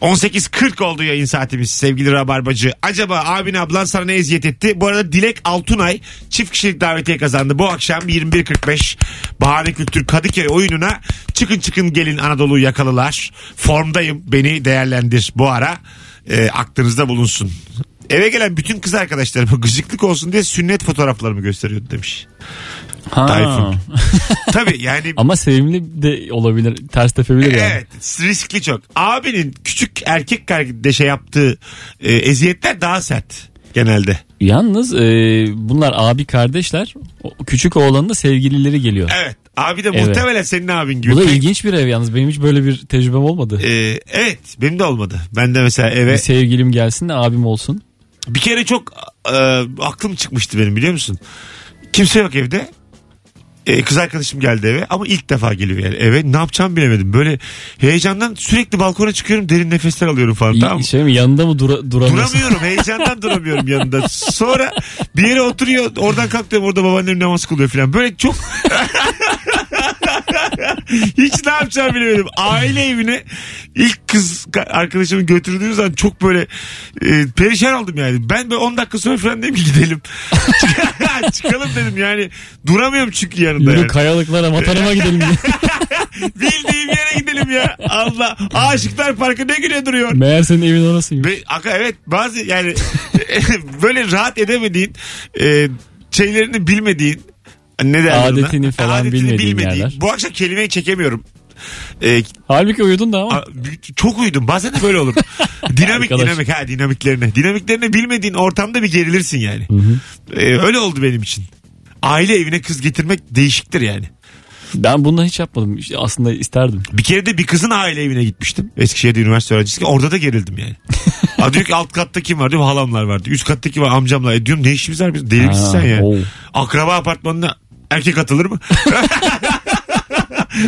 Speaker 2: 18.40 oldu yayın saatimiz sevgili Rabarbacı. Acaba abin ablan sana ne eziyet etti? Bu arada Dilek Altunay çift kişilik davetiye kazandı. Bu akşam 21.45 Bahane Kültür Kadıköy oyununa çıkın çıkın gelin Anadolu yakalılar. Formdayım beni değerlendir bu ara. E, aklınızda bulunsun. Eve gelen bütün kız arkadaşlarıma gıcıklık olsun diye sünnet fotoğraflarımı gösteriyordu demiş.
Speaker 3: Ha.
Speaker 2: Tayfun. Tabii yani
Speaker 3: Ama sevimli de olabilir. Ters tepebilir yani.
Speaker 2: Evet riskli çok. Abinin küçük erkek kardeşe yaptığı e, eziyetler daha sert genelde.
Speaker 3: Yalnız e, bunlar abi kardeşler. O küçük oğlanın da sevgilileri geliyor.
Speaker 2: Evet abi de
Speaker 3: Evet.
Speaker 2: muhtemelen senin abin gibi.
Speaker 3: Bu da ilginç bir ev yalnız. Benim hiç böyle bir tecrübem olmadı.
Speaker 2: E, evet benim de olmadı. Ben de mesela eve
Speaker 3: Bir sevgilim gelsin de abim olsun.
Speaker 2: bir kere çok e, aklım çıkmıştı benim biliyor musun? Kimse yok evde. E, kız arkadaşım geldi eve ama ilk defa geliyor yani eve ne yapacağımı bilemedim. Böyle heyecandan sürekli balkona çıkıyorum derin nefesler alıyorum falan tamam mı?
Speaker 3: Şey mi yanında mı dura, duramıyorsun?
Speaker 2: Duramıyorum heyecandan duramıyorum yanında. Sonra bir yere oturuyor oradan kalk diyorum orada babaannem namaz kılıyor falan. Böyle çok hiç ne yapacağımı bilemedim. Aile evine ilk kız arkadaşımı götürdüğüm zaman çok böyle e, perişan oldum yani. Ben böyle 10 dakika sonra falan dedim ki gidelim. Çıkalım dedim yani. Duramıyorum çünkü yanında
Speaker 3: Yürü
Speaker 2: yani.
Speaker 3: kayalıklara matarıma gidelim.
Speaker 2: Bildiğim yere gidelim ya. Allah. Aşıklar Parkı ne güne duruyor.
Speaker 3: Meğer senin evin orasıymış.
Speaker 2: Aka, evet bazı yani böyle rahat edemediğin e, şeylerini bilmediğin ne derler ona?
Speaker 3: Adetini falan bilmediğin yerler.
Speaker 2: Bu akşam kelimeyi çekemiyorum. E,
Speaker 3: Halbuki uyudun da ama.
Speaker 2: çok uyudum. Bazen de böyle olur. dinamik
Speaker 3: Arkadaş.
Speaker 2: dinamik ha dinamiklerine. Dinamiklerini bilmediğin ortamda bir gerilirsin yani. E, öyle oldu benim için. Aile evine kız getirmek değişiktir yani.
Speaker 3: Ben bunu hiç yapmadım. Aslında isterdim.
Speaker 2: Bir kere de bir kızın aile evine gitmiştim. Eskişehir'de üniversite öğrencisi. Orada da gerildim yani. Aa, diyor ki alt katta kim var diyor halamlar vardı. Üst katta kim var amcamlar. E diyorum ne işimiz var biz deli misin sen yani.
Speaker 3: oo.
Speaker 2: Akraba apartmanına erkek atılır mı?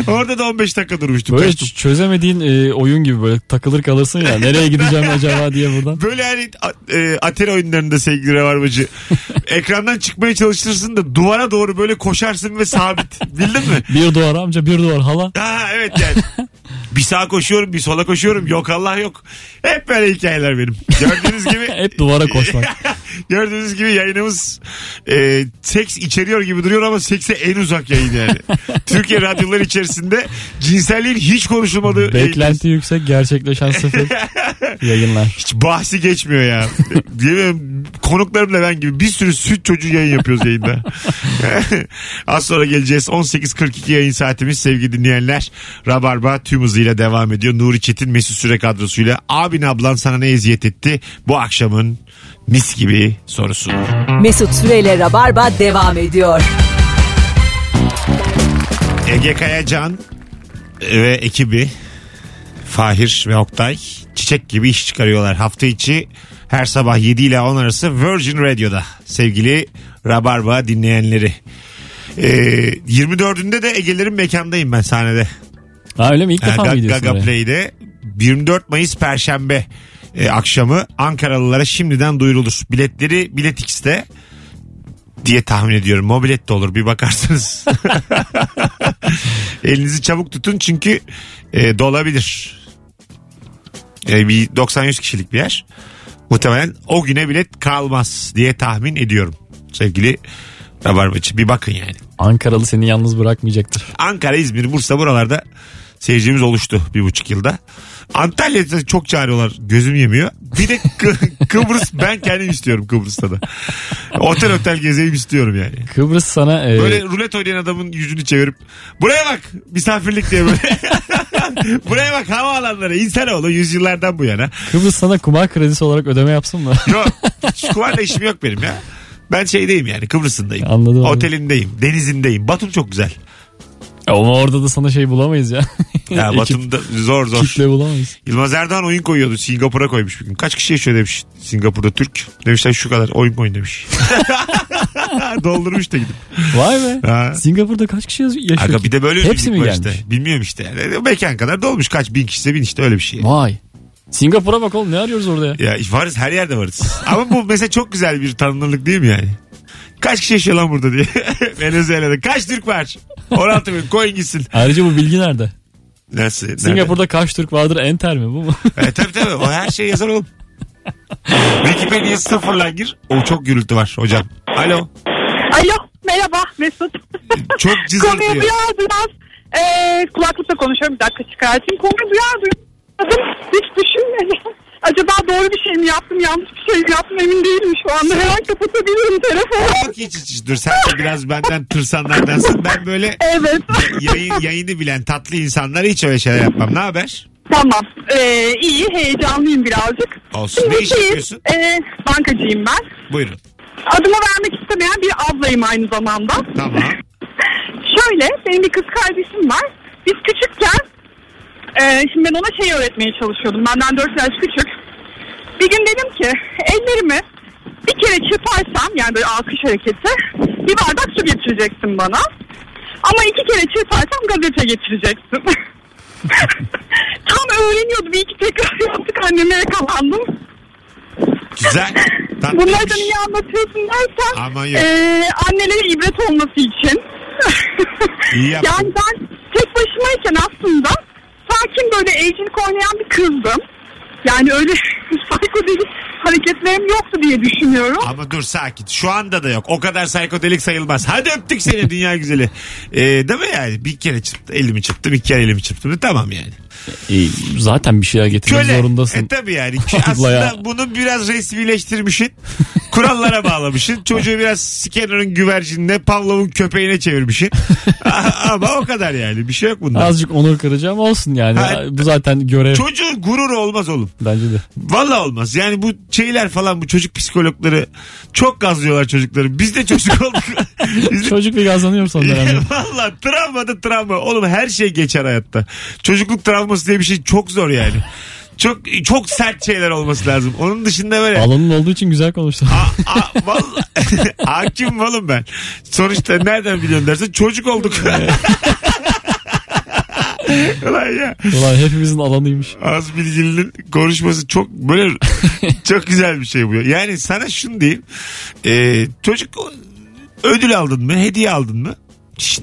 Speaker 2: Orada da 15 dakika durmuştum.
Speaker 3: Böyle
Speaker 2: kaçtım.
Speaker 3: çözemediğin e, oyun gibi böyle takılır kalırsın ya. Nereye gideceğim acaba diye buradan.
Speaker 2: Böyle hani a- e, Atari oyunlarında sevgili Rabarbacı. ekrandan çıkmaya çalışırsın da duvara doğru böyle koşarsın ve sabit. Bildin mi?
Speaker 3: Bir duvar amca bir duvar hala.
Speaker 2: Ha evet yani. bir sağa koşuyorum bir sola koşuyorum. Yok Allah yok. Hep böyle hikayeler benim. Gördüğünüz gibi.
Speaker 3: Hep duvara koşmak.
Speaker 2: Gördüğünüz gibi yayınımız e, seks içeriyor gibi duruyor ama sekse en uzak yayın yani. Türkiye radyoları içerisinde cinselliğin hiç konuşulmadığı.
Speaker 3: Beklenti yüksek gerçekleşen sıfır yayınlar.
Speaker 2: Hiç bahsi geçmiyor ya. Yemin konuklarımla ben gibi bir sürü süt çocuğu yayın yapıyoruz yayında. Az sonra geleceğiz. 18.42 yayın saatimiz sevgili dinleyenler. Rabarba tüm hızıyla devam ediyor. Nuri Çetin Mesut Süre kadrosuyla. Abin ablan sana ne eziyet etti? Bu akşamın mis gibi sorusu.
Speaker 1: Mesut Süreyle Rabarba devam ediyor.
Speaker 2: Ege Kayacan ve ekibi Fahir ve Oktay çiçek gibi iş çıkarıyorlar. Hafta içi her sabah 7 ile 10 arası Virgin Radio'da sevgili Rabarba dinleyenleri. Ee, 24'ünde de Ege'lerin mekandayım ben sahnede.
Speaker 3: Ha öyle mi? İlk defa mı gidiyorsun
Speaker 2: Gaga
Speaker 3: oraya?
Speaker 2: Play'de 24 Mayıs Perşembe e, akşamı Ankaralılara şimdiden duyurulur. Biletleri Bilet X'te diye tahmin ediyorum. Mobilet de olur bir bakarsınız. Elinizi çabuk tutun çünkü e, dolabilir. E, bir 90-100 kişilik bir yer. Muhtemelen o güne bilet kalmaz diye tahmin ediyorum. Sevgili Rabarbacı bir bakın yani.
Speaker 3: Ankaralı seni yalnız bırakmayacaktır.
Speaker 2: Ankara, İzmir, Bursa buralarda seyircimiz oluştu bir buçuk yılda. Antalya'da çok çağırıyorlar. Gözüm yemiyor. Bir de Kı- Kıbrıs ben kendim istiyorum Kıbrıs'ta da. Otel otel gezeyim istiyorum yani.
Speaker 3: Kıbrıs sana e,
Speaker 2: Böyle rulet oynayan adamın yüzünü çevirip buraya bak misafirlik diye böyle. buraya bak havaalanları insanoğlu yüzyıllardan bu yana.
Speaker 3: Kıbrıs sana kumar kredisi olarak ödeme yapsın mı?
Speaker 2: Yok hiç kumarla işim yok benim ya. Ben şeydeyim yani Kıbrıs'ındayım.
Speaker 3: Anladım, anladım.
Speaker 2: Otelindeyim, denizindeyim. Batum çok güzel.
Speaker 3: Ama orada da sana şey bulamayız ya.
Speaker 2: Ya
Speaker 3: Ekip,
Speaker 2: Batum'da zor zor.
Speaker 3: kitle bulamayız.
Speaker 2: Yılmaz Erdoğan oyun koyuyordu. Singapur'a koymuş bir gün. Kaç kişi yaşıyor demiş Singapur'da Türk. Demişler şu kadar oyun koyun demiş. Doldurmuş da gidip.
Speaker 3: Vay be.
Speaker 2: Ha.
Speaker 3: Singapur'da kaç kişi yaşıyor
Speaker 2: Aga
Speaker 3: ki?
Speaker 2: bir de böyle
Speaker 3: Hepsi mi
Speaker 2: var
Speaker 3: gelmiş?
Speaker 2: işte. Bilmiyorum işte. Yani. Mekan kadar dolmuş. Kaç bin kişiyse bin işte öyle bir şey.
Speaker 3: Vay. Singapur'a bak oğlum ne arıyoruz orada ya?
Speaker 2: Ya varız her yerde varız. Ama bu mesela çok güzel bir tanınırlık değil mi yani? Kaç kişi yaşıyor lan burada diye. Venezuela'da. Kaç Türk var? 16 bin koyun gitsin.
Speaker 3: Ayrıca bu bilgi nerede?
Speaker 2: Nasıl? Nerede?
Speaker 3: Singapur'da kaç Türk vardır enter mi bu mu?
Speaker 2: E, tabii tabii o her şey yazar oğlum. Wikipedia sıfırla gir. O çok gürültü var hocam. Alo.
Speaker 9: Alo merhaba Mesut.
Speaker 2: Çok
Speaker 9: Konuyu
Speaker 2: cızırtıyor.
Speaker 9: duyar duymaz e, kulaklıkla konuşuyorum bir dakika çıkartayım. Konuyu duyar duymaz hiç düşünmedim. Acaba doğru bir şey mi yaptım yanlış bir şey mi yaptım emin değilim şu anda. Her an kapatabilirim telefonu.
Speaker 2: Yok hiç hiç. Dur sen de biraz benden tırsanlardansın. Ben böyle
Speaker 9: Evet.
Speaker 2: yayın, yayını bilen tatlı insanlara hiç öyle şeyler yapmam. Ne haber?
Speaker 9: tamam. E, iyi heyecanlıyım birazcık.
Speaker 2: Olsun. Ne iş
Speaker 9: şeyim,
Speaker 2: yapıyorsun?
Speaker 9: E, bankacıyım ben.
Speaker 2: Buyurun.
Speaker 9: Adımı vermek istemeyen bir ablayım aynı zamanda.
Speaker 2: Tamam.
Speaker 9: Şöyle benim bir kız kardeşim var. Biz küçükken e, şimdi ben ona şey öğretmeye çalışıyordum. Benden 4 yaş küçük. Bir gün dedim ki ellerimi bir kere çırparsam yani böyle alkış hareketi bir bardak su getireceksin bana. Ama iki kere çırparsam gazete getireceksin. Tam öğreniyordu. Bir iki tekrar yaptık anneme yakalandım.
Speaker 2: Güzel. Tatlıymış.
Speaker 9: Bunlardan iyi anlatıyorsun dersen
Speaker 2: Aman yok.
Speaker 9: eee, annelere ibret olması için.
Speaker 2: İyi yaptın.
Speaker 9: yani ben tek başımayken aslında sakin böyle evcilik oynayan bir kızdım. Yani öyle psikodelik hareketlerim yoktu diye düşünüyorum.
Speaker 2: Ama dur sakin. Şu anda da yok. O kadar psikodelik sayılmaz. Hadi öptük seni dünya güzeli. Ee, değil mi yani? Bir kere çırptı, elimi çırptım. iki kere elimi çırptım. Tamam yani.
Speaker 3: E, zaten bir şeyler getirmek
Speaker 2: Köle.
Speaker 3: zorundasın.
Speaker 2: E tabii yani. Aslında bunu biraz resmileştirmişsin. Kurallara bağlamışsın. Çocuğu biraz Skinner'ın güvercinine Pavlov'un köpeğine çevirmişsin. Ama o kadar yani. Bir şey yok bunda.
Speaker 3: Azıcık onur kıracağım olsun yani.
Speaker 2: Ha,
Speaker 3: Bu zaten görev
Speaker 2: Çocuğun gururu olmaz oğlum.
Speaker 3: bence de.
Speaker 2: Valla olmaz. Yani bu şeyler falan bu çocuk psikologları çok gazlıyorlar çocukları. Biz de çocuk olduk. Biz de
Speaker 3: Çocuk bir kazanıyor son dönemde.
Speaker 2: Valla travma da travma. Oğlum her şey geçer hayatta. Çocukluk travması diye bir şey çok zor yani. Çok çok sert şeyler olması lazım. Onun dışında böyle
Speaker 3: Alanın olduğu için güzel konuştun.
Speaker 2: A, a, vallahi, hakim oğlum ben. Sonuçta nereden biliyorsun dersen çocuk olduk. Ulan ya.
Speaker 3: Ulan hepimizin alanıymış.
Speaker 2: Az bilgilinin konuşması çok böyle çok güzel bir şey bu. Yani sana şunu diyeyim. Ee, çocuk ödül aldın mı? Hediye aldın mı?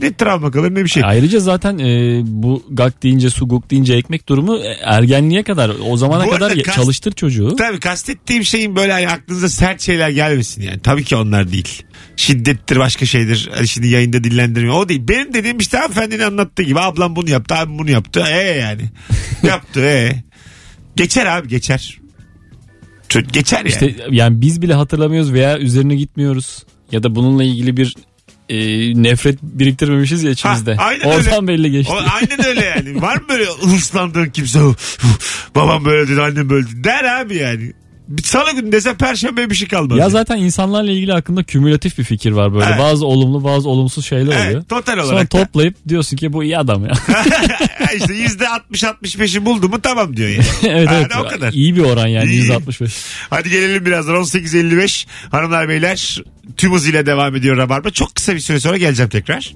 Speaker 2: Ne travma kalır ne bir şey.
Speaker 3: Ayrıca zaten e, bu gak deyince su guk deyince ekmek durumu e, ergenliğe kadar o zamana
Speaker 2: Bu
Speaker 3: kadar
Speaker 2: arada
Speaker 3: ya-
Speaker 2: kas-
Speaker 3: çalıştır çocuğu.
Speaker 2: Tabii kastettiğim şeyin böyle hani aklınıza sert şeyler gelmesin yani. Tabii ki onlar değil. Şiddettir başka şeydir. Hani şimdi yayında dillendirmiyor. O değil. Benim dediğim işte hanımefendinin anlattığı gibi. Ablam bunu yaptı, abim bunu yaptı. E yani. yaptı e. Geçer abi geçer. Geçer yani.
Speaker 3: İşte yani biz bile hatırlamıyoruz veya üzerine gitmiyoruz. Ya da bununla ilgili bir e, nefret biriktirmemişiz ya içimizde.
Speaker 2: Ha, aynen
Speaker 3: Oradan
Speaker 2: öyle.
Speaker 3: belli geçti.
Speaker 2: O, aynen öyle yani. Var mı böyle hırslandığın kimse? Babam böyle dedi, annem böyle dedi. Der abi yani. Salı günü dese perşembe bir şey kalmaz.
Speaker 3: Ya zaten insanlarla ilgili hakkında kümülatif bir fikir var böyle.
Speaker 2: Evet.
Speaker 3: Bazı olumlu bazı olumsuz şeyler
Speaker 2: Evet,
Speaker 3: oluyor.
Speaker 2: total
Speaker 3: Sonra
Speaker 2: olarak da.
Speaker 3: toplayıp diyorsun ki bu iyi adam ya.
Speaker 2: işte yüzde 60-65'i buldu mu tamam diyor yani.
Speaker 3: evet
Speaker 2: Ha,
Speaker 3: evet.
Speaker 2: o kadar.
Speaker 3: İyi bir oran yani
Speaker 2: İyi.
Speaker 3: 165.
Speaker 2: Hadi gelelim birazdan 18.55 hanımlar beyler tüm hızıyla devam ediyor Rabarba. Çok kısa bir süre sonra geleceğim tekrar.